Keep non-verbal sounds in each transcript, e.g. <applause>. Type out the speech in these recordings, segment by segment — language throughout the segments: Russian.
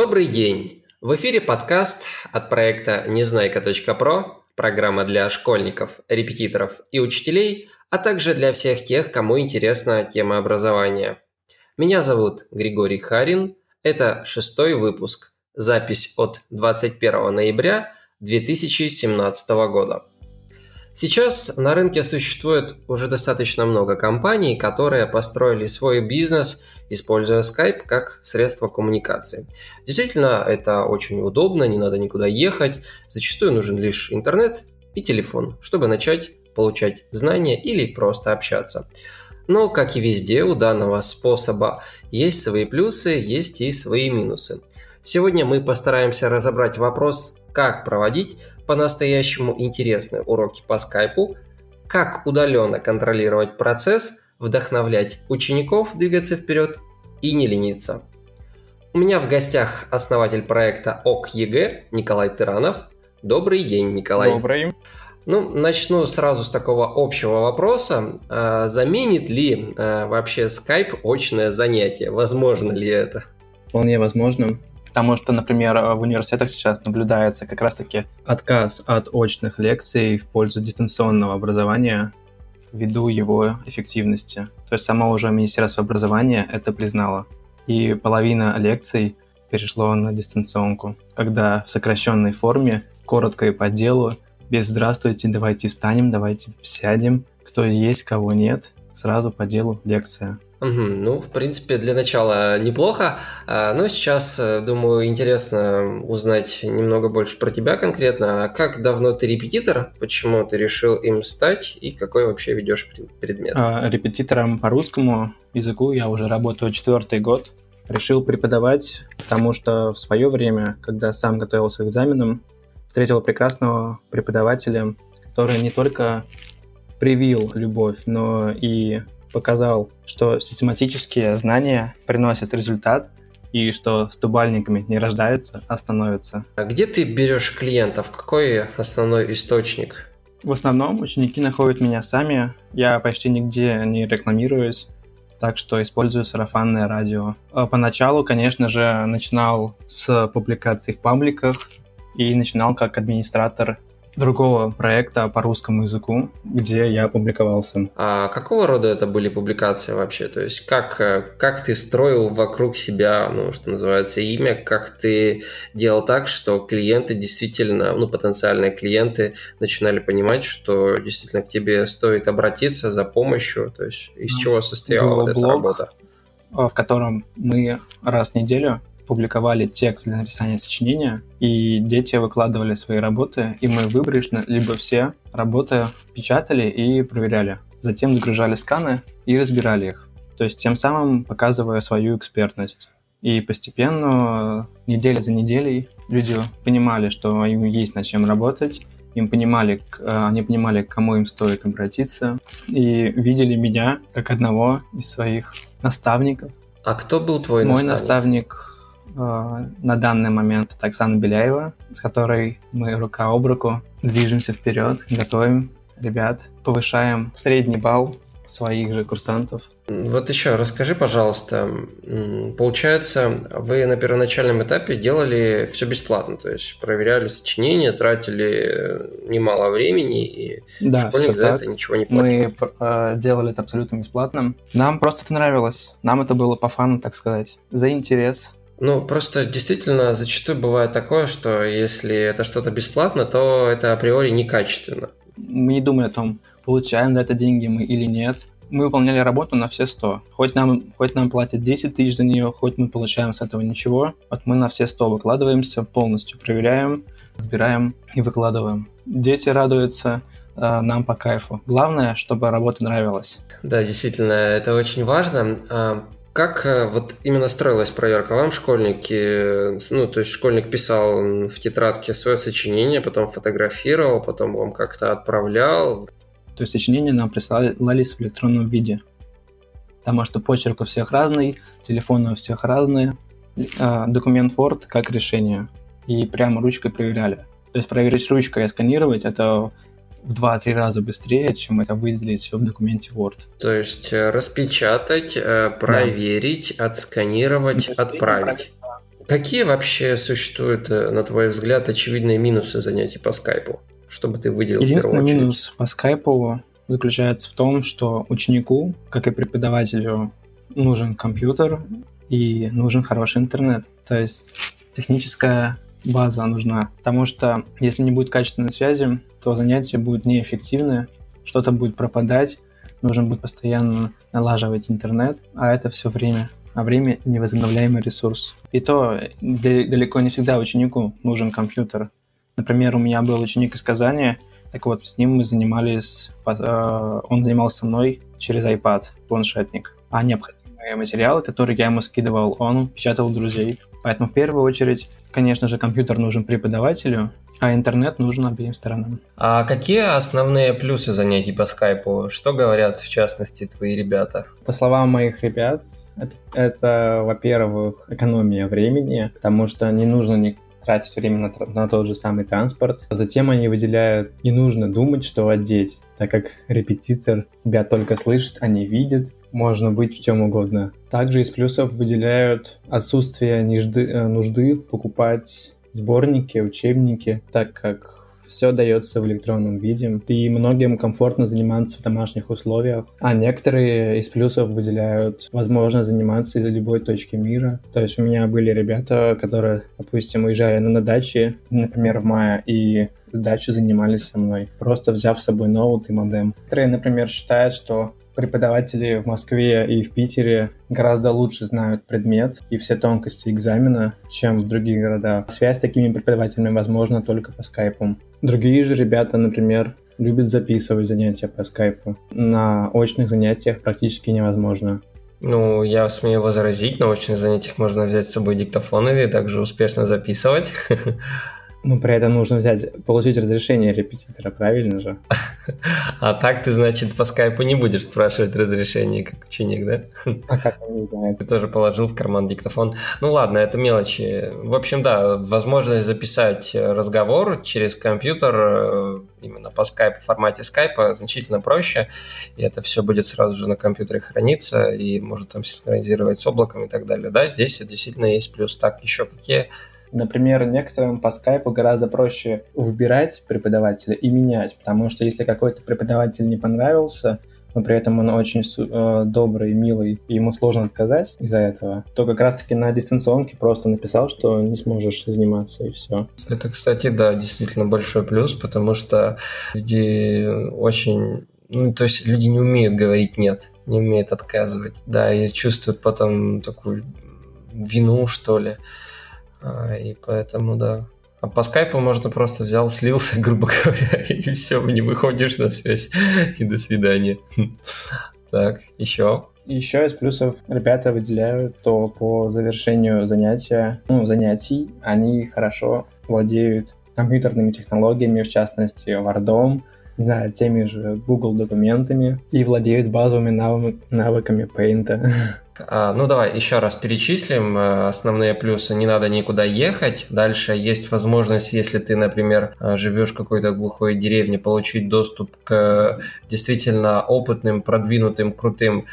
Добрый день! В эфире подкаст от проекта Незнайка.про, программа для школьников, репетиторов и учителей, а также для всех тех, кому интересна тема образования. Меня зовут Григорий Харин, это шестой выпуск, запись от 21 ноября 2017 года. Сейчас на рынке существует уже достаточно много компаний, которые построили свой бизнес, используя Skype как средство коммуникации. Действительно, это очень удобно, не надо никуда ехать. Зачастую нужен лишь интернет и телефон, чтобы начать получать знания или просто общаться. Но, как и везде, у данного способа есть свои плюсы, есть и свои минусы. Сегодня мы постараемся разобрать вопрос, как проводить по-настоящему интересные уроки по скайпу, как удаленно контролировать процесс, вдохновлять учеников двигаться вперед и не лениться. У меня в гостях основатель проекта ОК ЕГЭ Николай Тыранов. Добрый день, Николай. Добрый. Ну, начну сразу с такого общего вопроса. А, заменит ли а, вообще скайп очное занятие? Возможно ли это? Вполне возможно. Потому что, например, в университетах сейчас наблюдается как раз-таки отказ от очных лекций в пользу дистанционного образования ввиду его эффективности. То есть само уже Министерство образования это признало. И половина лекций перешло на дистанционку, когда в сокращенной форме, коротко и по делу, без «здравствуйте, давайте встанем, давайте сядем», кто есть, кого нет, сразу по делу лекция. Угу, ну, в принципе, для начала неплохо. А, но сейчас, э, думаю, интересно узнать немного больше про тебя конкретно. А как давно ты репетитор? Почему ты решил им стать? И какой вообще ведешь предмет? А, репетитором по русскому языку я уже работаю четвертый год. Решил преподавать, потому что в свое время, когда сам готовился к экзаменам, встретил прекрасного преподавателя, который не только привил любовь, но и показал, что систематические знания приносят результат, и что стубальниками не рождаются, а становятся. А где ты берешь клиентов? Какой основной источник? В основном ученики находят меня сами. Я почти нигде не рекламируюсь, так что использую сарафанное радио. А поначалу, конечно же, начинал с публикаций в пабликах и начинал как администратор другого проекта по русскому языку, где я публиковался. А какого рода это были публикации вообще? То есть как, э, как ты строил вокруг себя, ну, что называется, имя, как ты делал так, что клиенты действительно, ну, потенциальные клиенты начинали понимать, что действительно к тебе стоит обратиться за помощью, то есть из чего состояла вот эта работа? в котором мы раз в неделю публиковали текст для написания сочинения, и дети выкладывали свои работы, и мы выборочно, либо все работы печатали и проверяли. Затем загружали сканы и разбирали их. То есть тем самым показывая свою экспертность. И постепенно, неделя за неделей, люди понимали, что им есть над чем работать, им понимали, они понимали, к кому им стоит обратиться, и видели меня как одного из своих наставников. А кто был твой Мой наставник? наставник Э, на данный момент это Оксана Беляева, с которой мы рука об руку движемся вперед, готовим ребят, повышаем средний балл своих же курсантов. Вот еще расскажи, пожалуйста, получается, вы на первоначальном этапе делали все бесплатно, то есть проверяли сочинения, тратили немало времени, и да, школьник за так. это ничего не платил. Мы э, делали это абсолютно бесплатно. Нам просто это нравилось, нам это было по фану, так сказать, за интерес, ну, просто действительно зачастую бывает такое, что если это что-то бесплатно, то это априори некачественно. Мы не думали о том, получаем за это деньги мы или нет. Мы выполняли работу на все 100. Хоть нам, хоть нам платят 10 тысяч за нее, хоть мы получаем с этого ничего, вот мы на все 100 выкладываемся, полностью проверяем, разбираем и выкладываем. Дети радуются, э, нам по кайфу. Главное, чтобы работа нравилась. Да, действительно, это очень важно. Как э, вот именно строилась проверка? Вам школьники, ну, то есть школьник писал в тетрадке свое сочинение, потом фотографировал, потом вам как-то отправлял? То есть сочинения нам присылались в электронном виде. Потому что почерк у всех разный, телефоны у всех разные, а, документ Word как решение. И прямо ручкой проверяли. То есть проверить ручкой и сканировать – это в 2-3 раза быстрее, чем это выделить все в документе Word. То есть э, распечатать, э, проверить, да. отсканировать, отправить. Какие вообще существуют, э, на твой взгляд, очевидные минусы занятий по скайпу? Чтобы ты выделил Единственный минус по скайпу заключается в том, что ученику, как и преподавателю, нужен компьютер и нужен хороший интернет. То есть техническая база нужна. Потому что если не будет качественной связи, то занятия будут неэффективны, что-то будет пропадать, нужно будет постоянно налаживать интернет, а это все время. А время – невозобновляемый ресурс. И то далеко не всегда ученику нужен компьютер. Например, у меня был ученик из Казани, так вот, с ним мы занимались, э, он занимался мной через iPad, планшетник. А необходимые материалы, которые я ему скидывал, он печатал друзей. Поэтому в первую очередь, конечно же, компьютер нужен преподавателю, а интернет нужен обеим сторонам. А какие основные плюсы занятий по скайпу? Что говорят, в частности, твои ребята? По словам моих ребят, это, это во-первых, экономия времени, потому что не нужно ни тратить время на, на тот же самый транспорт. Затем они выделяют, не нужно думать, что одеть, так как репетитор тебя только слышит, а не видит, можно быть в чем угодно. Также из плюсов выделяют отсутствие нужды, э, нужды покупать сборники, учебники, так как все дается в электронном виде, и многим комфортно заниматься в домашних условиях, а некоторые из плюсов выделяют возможность заниматься из любой точки мира. То есть у меня были ребята, которые, допустим, уезжали на, на даче, например, в мае, и дачи занимались со мной, просто взяв с собой ноут и модем. Некоторые, например, считают, что преподаватели в Москве и в Питере гораздо лучше знают предмет и все тонкости экзамена, чем в других городах. Связь с такими преподавателями возможна только по скайпу. Другие же ребята, например, любят записывать занятия по скайпу. На очных занятиях практически невозможно. Ну, я смею возразить, на очных занятиях можно взять с собой диктофон и также успешно записывать. <laughs> Ну, при этом нужно взять, получить разрешение репетитора, правильно же? <laughs> А так ты, значит, по скайпу не будешь спрашивать разрешение, как ученик, да? А как он не знает? Ты тоже положил в карман диктофон. Ну ладно, это мелочи. В общем, да, возможность записать разговор через компьютер э, именно по скайпу, в формате скайпа значительно проще, и это все будет сразу же на компьютере храниться, и может там синхронизировать с облаком и так далее. Да, здесь действительно есть плюс. Так, еще какие Например, некоторым по скайпу гораздо проще выбирать преподавателя и менять, потому что если какой-то преподаватель не понравился, но при этом он очень э, добрый, милый, и ему сложно отказать из-за этого, то как раз-таки на дистанционке просто написал, что не сможешь заниматься, и все. Это, кстати, да, действительно большой плюс, потому что люди очень ну, то есть люди не умеют говорить нет, не умеют отказывать. Да, и чувствуют потом такую вину, что ли. А, и поэтому, да. А по скайпу можно просто взял, слился, <laughs> грубо говоря, <laughs> и все, не выходишь на связь. И до свидания. <laughs> Так, еще. Еще из плюсов ребята выделяют, то по завершению занятия, ну, занятий, они хорошо владеют компьютерными технологиями, в частности, Word, не знаю, теми же Google документами и владеют базовыми навыками Paint. <laughs> А, ну давай еще раз перечислим э, основные плюсы. Не надо никуда ехать. Дальше есть возможность, если ты, например, э, живешь в какой-то глухой деревне, получить доступ к действительно опытным, продвинутым, крутым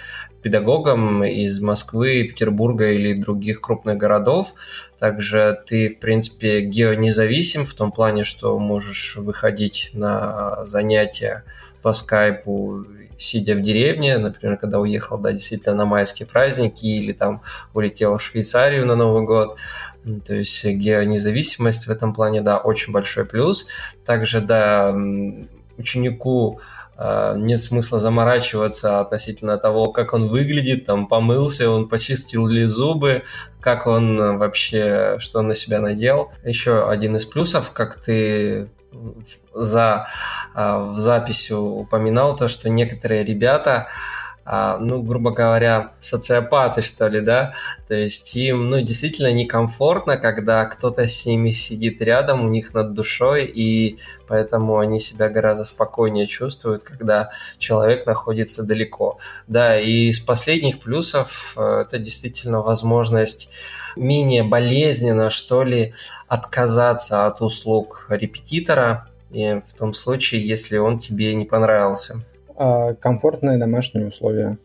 педагогам из Москвы, Петербурга или других крупных городов. Также ты, в принципе, геонезависим в том плане, что можешь выходить на занятия по скайпу сидя в деревне, например, когда уехал, да, действительно на майские праздники или там улетел в Швейцарию на Новый год. То есть геонезависимость в этом плане, да, очень большой плюс. Также, да, ученику нет смысла заморачиваться относительно того, как он выглядит, там помылся, он почистил ли зубы, как он вообще, что он на себя надел. Еще один из плюсов, как ты за а, в записи упоминал то, что некоторые ребята а, ну, грубо говоря, социопаты, что ли, да, то есть им, ну, действительно некомфортно, когда кто-то с ними сидит рядом, у них над душой, и поэтому они себя гораздо спокойнее чувствуют, когда человек находится далеко. Да, и из последних плюсов э, это действительно возможность менее болезненно, что ли, отказаться от услуг репетитора, и в том случае, если он тебе не понравился. А, комфортные домашние условия.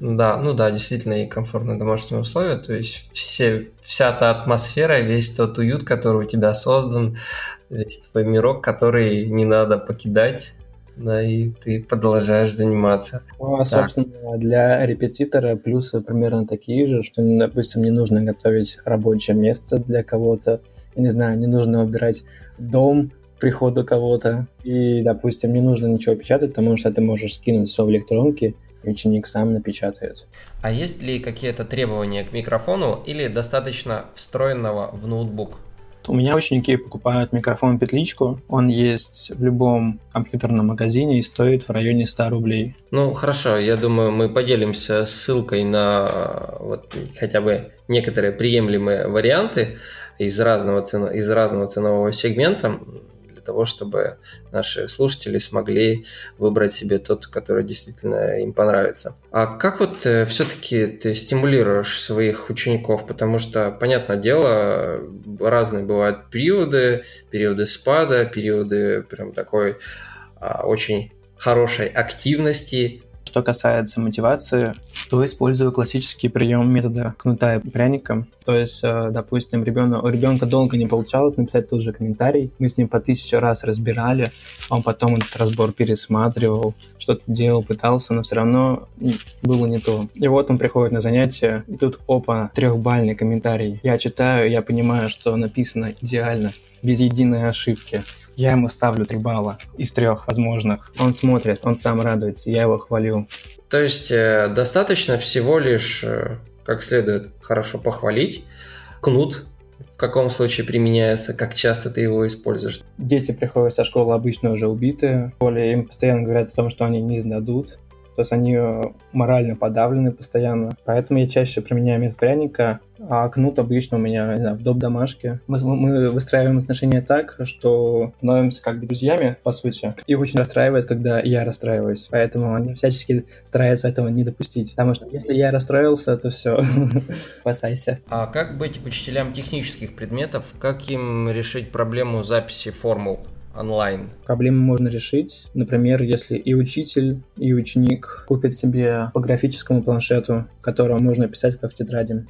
Да, ну да, действительно и комфортные домашние условия, то есть все, вся та атмосфера, весь тот уют, который у тебя создан, весь твой мирок, который не надо покидать, да, и ты продолжаешь заниматься. Ну, а, собственно, для репетитора плюсы примерно такие же, что, допустим, не нужно готовить рабочее место для кого-то, я не знаю, не нужно убирать дом приходу кого-то, и, допустим, не нужно ничего печатать, потому что ты можешь скинуть все в электронке, и ученик сам напечатает. А есть ли какие-то требования к микрофону или достаточно встроенного в ноутбук? У меня ученики покупают микрофон петличку. Он есть в любом компьютерном магазине и стоит в районе 100 рублей. Ну, хорошо. Я думаю, мы поделимся ссылкой на вот, хотя бы некоторые приемлемые варианты из разного, цена, из разного ценового сегмента того, чтобы наши слушатели смогли выбрать себе тот, который действительно им понравится. А как вот э, все-таки ты стимулируешь своих учеников? Потому что, понятное дело, разные бывают периоды, периоды спада, периоды прям такой а, очень хорошей активности, что касается мотивации, то использую классический прием метода кнута и пряника. То есть, э, допустим, ребенок, у ребенка долго не получалось написать тот же комментарий. Мы с ним по тысячу раз разбирали, он потом этот разбор пересматривал, что-то делал, пытался, но все равно было не то. И вот он приходит на занятие, и тут опа, трехбальный комментарий. Я читаю, я понимаю, что написано идеально, без единой ошибки. Я ему ставлю 3 балла из трех возможных. Он смотрит, он сам радуется, я его хвалю. То есть э, достаточно всего лишь э, как следует хорошо похвалить. Кнут в каком случае применяется, как часто ты его используешь? Дети приходят со школы обычно уже убитые. Школе им постоянно говорят о том, что они не сдадут. То есть они э, морально подавлены постоянно. Поэтому я чаще применяю метод пряника, а кнут обычно у меня не знаю, в доп. домашке. Мы, мы выстраиваем отношения так, что становимся как бы друзьями, по сути. Их очень расстраивает, когда я расстраиваюсь. Поэтому они всячески стараются этого не допустить. Потому что если я расстроился, то все, <laughs> спасайся. А как быть учителям технических предметов? Как им решить проблему записи формул? онлайн? Проблему можно решить. Например, если и учитель, и ученик купят себе по графическому планшету, которого можно писать как в тетради.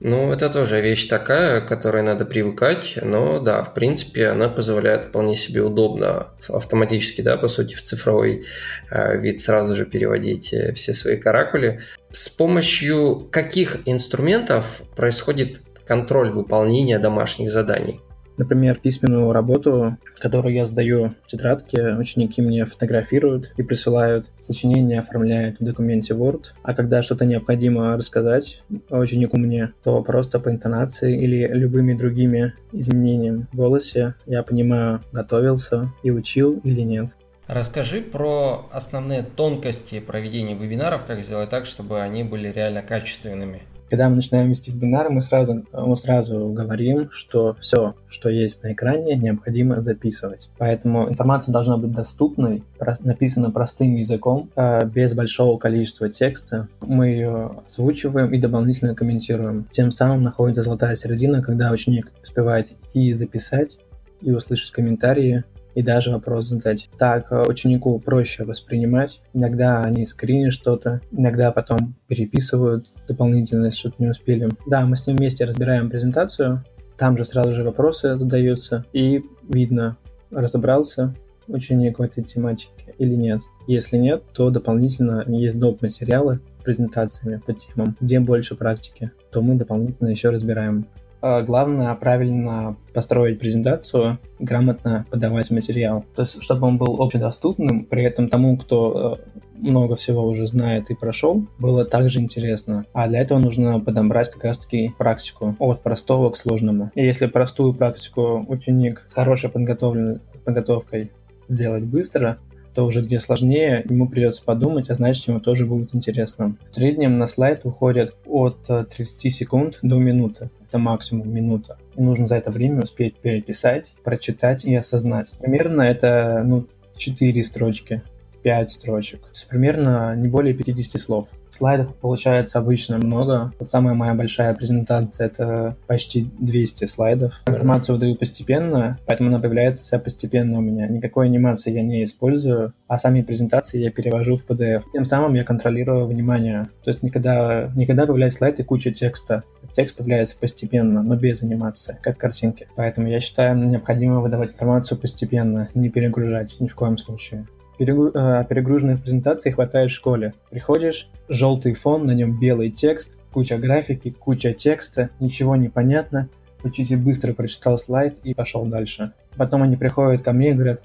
Ну, это тоже вещь такая, к которой надо привыкать, но да, в принципе, она позволяет вполне себе удобно автоматически, да, по сути, в цифровой э, вид сразу же переводить э, все свои каракули. С помощью каких инструментов происходит контроль выполнения домашних заданий? Например, письменную работу, которую я сдаю в тетрадке, ученики мне фотографируют и присылают. Сочинение оформляют в документе Word. А когда что-то необходимо рассказать ученику мне, то просто по интонации или любыми другими изменениями в голосе я понимаю, готовился и учил или нет. Расскажи про основные тонкости проведения вебинаров, как сделать так, чтобы они были реально качественными. Когда мы начинаем вести вебинары, мы сразу, мы сразу говорим, что все, что есть на экране, необходимо записывать. Поэтому информация должна быть доступной, написана простым языком, э, без большого количества текста. Мы ее озвучиваем и дополнительно комментируем. Тем самым находится золотая середина, когда ученик успевает и записать, и услышать комментарии, и даже вопрос задать. Так э, ученику проще воспринимать. Иногда они скринят что-то, иногда потом переписывают дополнительно, если что-то не успели. Да, мы с ним вместе разбираем презентацию, там же сразу же вопросы задаются, и видно, разобрался ученик в этой тематике или нет. Если нет, то дополнительно есть доп. материалы презентациями по темам, где больше практики, то мы дополнительно еще разбираем. А, главное правильно построить презентацию, грамотно подавать материал. То есть, чтобы он был общедоступным, при этом тому, кто э, много всего уже знает и прошел, было также интересно. А для этого нужно подобрать как раз-таки практику от простого к сложному. И если простую практику ученик с хорошей подготовкой сделать быстро, то уже где сложнее, ему придется подумать, а значит ему тоже будет интересно. В среднем на слайд уходит от 30 э, секунд до минуты это максимум минута. И нужно за это время успеть переписать, прочитать и осознать. Примерно это ну, 4 строчки, 5 строчек. Примерно не более 50 слов. Слайдов получается обычно много. Вот самая моя большая презентация — это почти 200 слайдов. Информацию выдаю постепенно, поэтому она появляется вся постепенно у меня. Никакой анимации я не использую, а сами презентации я перевожу в PDF. Тем самым я контролирую внимание. То есть никогда, никогда появляется слайд и куча текста. Текст появляется постепенно, но без анимации, как картинки. Поэтому я считаю, необходимо выдавать информацию постепенно, не перегружать ни в коем случае. Перегру... Э, перегруженных презентаций хватает в школе. Приходишь, желтый фон, на нем белый текст, куча графики, куча текста, ничего не понятно. Учитель быстро прочитал слайд и пошел дальше. Потом они приходят ко мне и говорят,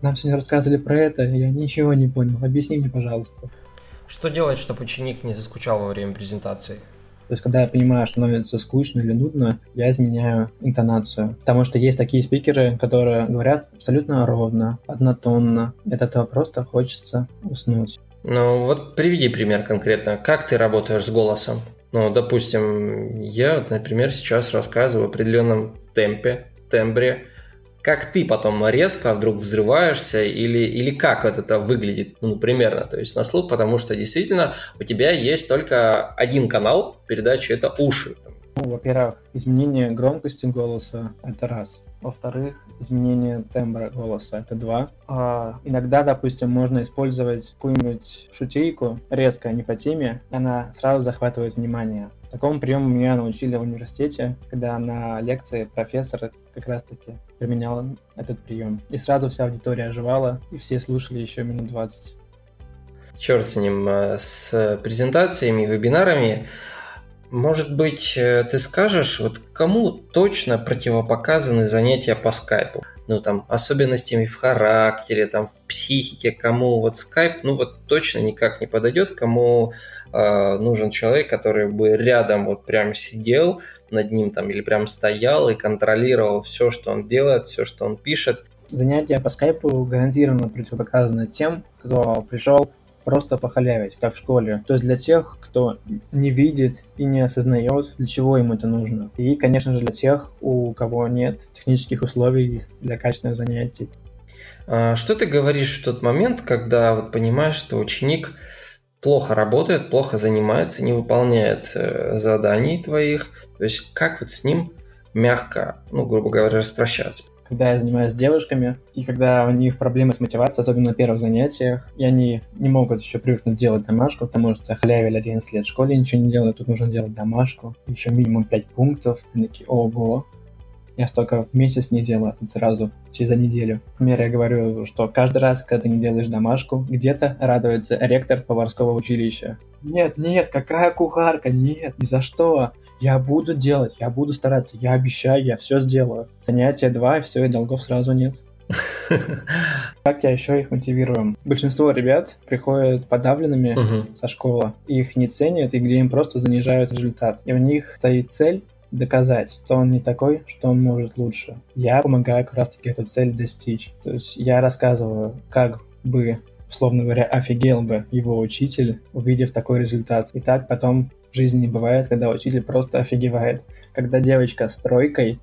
нам сегодня рассказывали про это, я ничего не понял, объясни мне, пожалуйста. Что делать, чтобы ученик не заскучал во время презентации? То есть, когда я понимаю, что становится скучно или нудно, я изменяю интонацию. Потому что есть такие спикеры, которые говорят абсолютно ровно, однотонно. От этого просто хочется уснуть. Ну вот приведи пример конкретно. Как ты работаешь с голосом? Ну, допустим, я, например, сейчас рассказываю в определенном темпе, тембре, как ты потом резко вдруг взрываешься или, или как вот это выглядит, ну, примерно, то есть на слух, потому что действительно у тебя есть только один канал передачи, это уши. Ну, во-первых, изменение громкости голоса – это раз. Во-вторых, изменение тембра голоса – это два. А иногда, допустим, можно использовать какую-нибудь шутейку резко, не по теме, она сразу захватывает внимание. Такому приему меня научили в университете, когда на лекции профессор как раз-таки применял этот прием. И сразу вся аудитория оживала, и все слушали еще минут 20. Черт с ним, э, с презентациями, вебинарами. Может быть, э, ты скажешь, вот кому точно противопоказаны занятия по скайпу? Ну, там, особенностями в характере, там, в психике, кому вот скайп, ну, вот точно никак не подойдет, кому э, нужен человек, который бы рядом вот прям сидел над ним там или прям стоял и контролировал все, что он делает, все, что он пишет. Занятия по скайпу гарантированно противопоказаны тем, кто пришел просто похалявить, как в школе. То есть для тех, кто не видит и не осознает, для чего ему это нужно. И, конечно же, для тех, у кого нет технических условий для качественных занятий. А что ты говоришь в тот момент, когда вот понимаешь, что ученик плохо работает, плохо занимается, не выполняет э, заданий твоих. То есть как вот с ним мягко, ну, грубо говоря, распрощаться? Когда я занимаюсь девушками, и когда у них проблемы с мотивацией, особенно на первых занятиях, и они не могут еще привыкнуть делать домашку, потому что халявили 11 лет в школе, ничего не делают, тут нужно делать домашку, еще минимум 5 пунктов. Они такие, ого, я столько в месяц не делаю, а тут сразу через неделю. Например, я говорю, что каждый раз, когда ты не делаешь домашку, где-то радуется ректор поварского училища. Нет, нет, какая кухарка, нет, ни за что. Я буду делать, я буду стараться, я обещаю, я все сделаю. Занятие два, и все, и долгов сразу нет. <laughs> Как я еще их мотивирую? Большинство ребят приходят подавленными uh-huh. со школы, их не ценят, и где им просто занижают результат. И у них стоит цель доказать, что он не такой, что он может лучше. Я помогаю как раз-таки эту цель достичь. То есть я рассказываю, как бы, условно говоря, офигел бы его учитель, увидев такой результат. И так потом в жизни не бывает, когда учитель просто офигевает. Когда девочка с тройкой,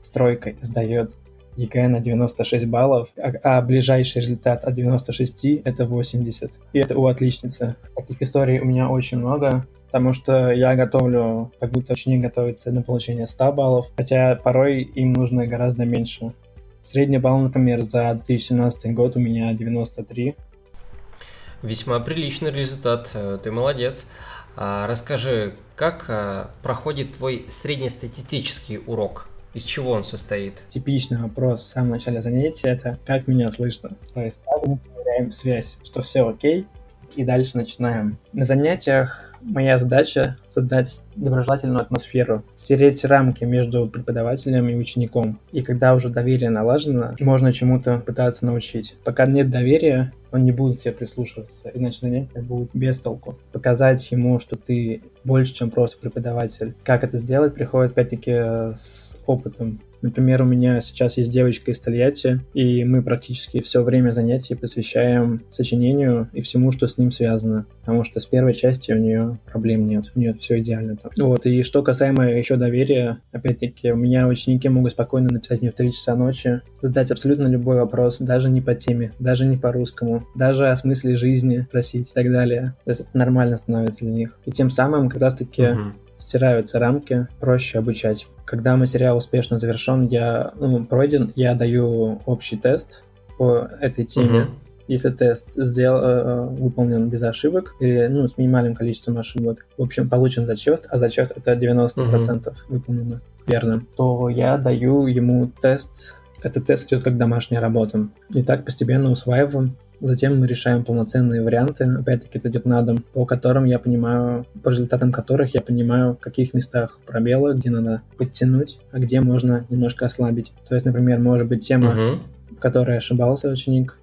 с тройкой сдает ЕГЭ на 96 баллов, а, а ближайший результат от 96 это 80. И это у отличницы. Таких историй у меня очень много потому что я готовлю, как будто ученик готовится на получение 100 баллов, хотя порой им нужно гораздо меньше. Средний балл, например, за 2017 год у меня 93. Весьма приличный результат, э, ты молодец. А расскажи, как а, проходит твой среднестатистический урок? Из чего он состоит? Типичный вопрос в самом начале занятия – это «как меня слышно?». То есть сразу мы проверяем связь, что все окей, и дальше начинаем. На занятиях Моя задача — создать доброжелательную атмосферу, стереть рамки между преподавателем и учеником. И когда уже доверие налажено, можно чему-то пытаться научить. Пока нет доверия, он не будет тебе прислушиваться, иначе занятия будут без толку. Показать ему, что ты больше, чем просто преподаватель. Как это сделать, приходит опять-таки с опытом. Например, у меня сейчас есть девочка из Тольятти, и мы практически все время занятий посвящаем сочинению и всему, что с ним связано. Потому что с первой части у нее проблем нет, у нее все идеально там. Вот, и что касаемо еще доверия, опять-таки, у меня ученики могут спокойно написать мне в 3 часа ночи, задать абсолютно любой вопрос, даже не по теме, даже не по-русскому, даже о смысле жизни просить и так далее. То есть это нормально становится для них. И тем самым как раз-таки uh-huh. Стираются рамки, проще обучать. Когда материал успешно завершен, я ну, пройден, я даю общий тест по этой теме. Uh-huh. Если тест сделал, э, выполнен без ошибок или ну, с минимальным количеством ошибок, в общем, получен зачет, а зачет это 90% uh-huh. выполнено верно, то я даю ему тест. Этот тест идет как домашняя работа. И так постепенно усваиваем Затем мы решаем полноценные варианты, опять-таки это идет на дом, по которым я понимаю, по результатам которых я понимаю, в каких местах пробелы, где надо подтянуть, а где можно немножко ослабить. То есть, например, может быть тема, uh-huh. в которой ошибался ученик,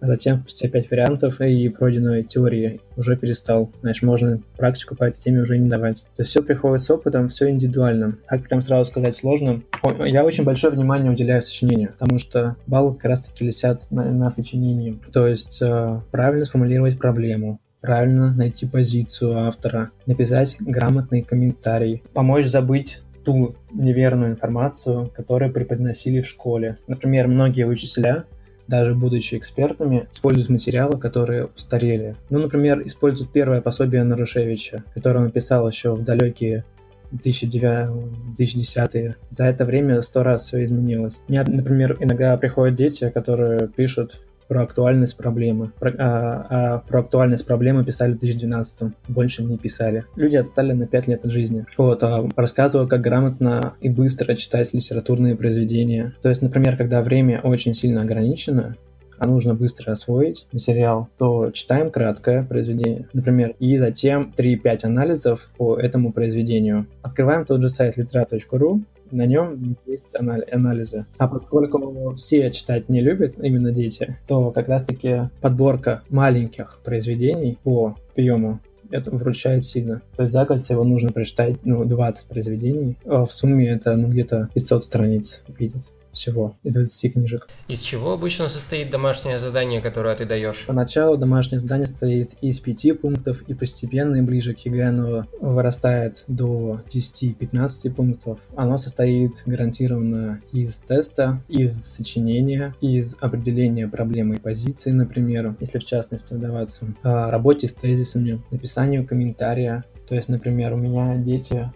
а затем, спустя пять вариантов и пройденной теории, уже перестал. Значит, можно практику по этой теме уже не давать. То есть все приходит с опытом, все индивидуально. Так прям сразу сказать сложно. Я очень большое внимание уделяю сочинению, потому что баллы как раз-таки летят на, на сочинении. То есть э, правильно сформулировать проблему, правильно найти позицию автора, написать грамотный комментарий, помочь забыть ту неверную информацию, которую преподносили в школе. Например, многие учителя даже будучи экспертами, используют материалы, которые устарели. Ну, например, используют первое пособие Нарушевича, которое он писал еще в далекие 2009-2010. За это время сто раз все изменилось. Мне, например, иногда приходят дети, которые пишут про актуальность проблемы. Про, а, а про актуальность проблемы писали в 2012 больше не писали. Люди отстали на 5 лет от жизни. Вот, а рассказываю, как грамотно и быстро читать литературные произведения. То есть, например, когда время очень сильно ограничено, а нужно быстро освоить материал, то читаем краткое произведение, например, и затем 3-5 анализов по этому произведению. Открываем тот же сайт litera.ru, на нем есть анализы. А поскольку все читать не любят, именно дети, то как раз-таки подборка маленьких произведений по приему это вручает сильно. То есть за год всего нужно прочитать ну, 20 произведений. А в сумме это ну, где-то 500 страниц видит всего из 20 книжек. Из чего обычно состоит домашнее задание, которое ты даешь? Поначалу домашнее задание состоит из 5 пунктов и постепенно, ближе к ЕГЭ, оно вырастает до 10-15 пунктов. Оно состоит гарантированно из теста, из сочинения, из определения проблемы и позиции, например, если в частности вдаваться, о работе с тезисами, написанию комментария. То есть, например, у меня дети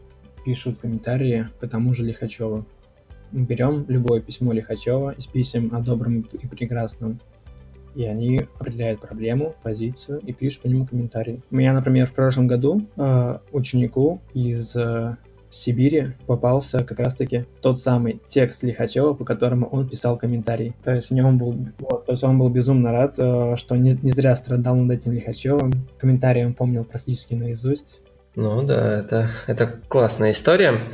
пишут комментарии по тому же Лихачеву берем любое письмо Лихачева из писем о добром и прекрасном, и они определяют проблему, позицию и пишут по нему комментарий. У меня, например, в прошлом году э, ученику из э, Сибири попался как раз-таки тот самый текст Лихачева, по которому он писал комментарий. То есть, у него был, вот, то есть он был безумно рад, э, что не, не зря страдал над этим Лихачевым. Комментарий он помнил практически наизусть. Ну да, это, это классная история.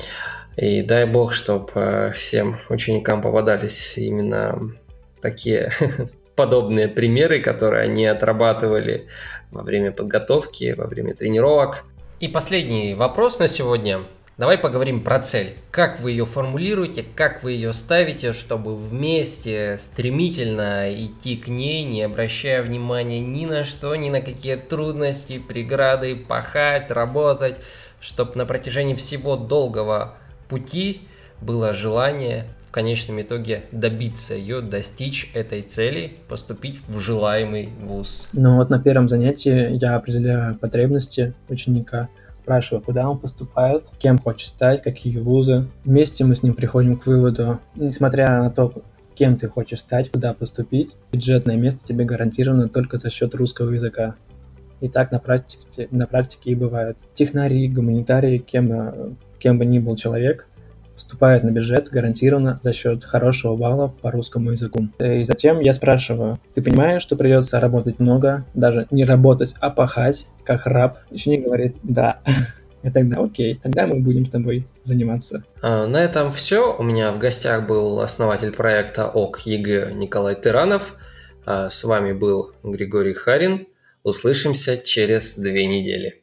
И дай бог, чтобы э, всем ученикам попадались именно такие <laughs> подобные примеры, которые они отрабатывали во время подготовки, во время тренировок. И последний вопрос на сегодня. Давай поговорим про цель. Как вы ее формулируете, как вы ее ставите, чтобы вместе стремительно идти к ней, не обращая внимания ни на что, ни на какие трудности, преграды, пахать, работать, чтобы на протяжении всего долгого пути было желание в конечном итоге добиться ее, достичь этой цели, поступить в желаемый вуз. Ну вот на первом занятии я определяю потребности ученика, спрашиваю, куда он поступает, кем хочет стать, какие вузы. Вместе мы с ним приходим к выводу, несмотря на то, кем ты хочешь стать, куда поступить, бюджетное место тебе гарантировано только за счет русского языка. И так на практике, на практике и бывает. Технари, гуманитарии, кем кем бы ни был человек, поступает на бюджет гарантированно за счет хорошего балла по русскому языку. И затем я спрашиваю, ты понимаешь, что придется работать много, даже не работать, а пахать, как раб? Ученик говорит, да. <laughs> И тогда окей, тогда мы будем с тобой заниматься. А, на этом все. У меня в гостях был основатель проекта ОК ЕГЭ Николай Тыранов. А, с вами был Григорий Харин. Услышимся через две недели.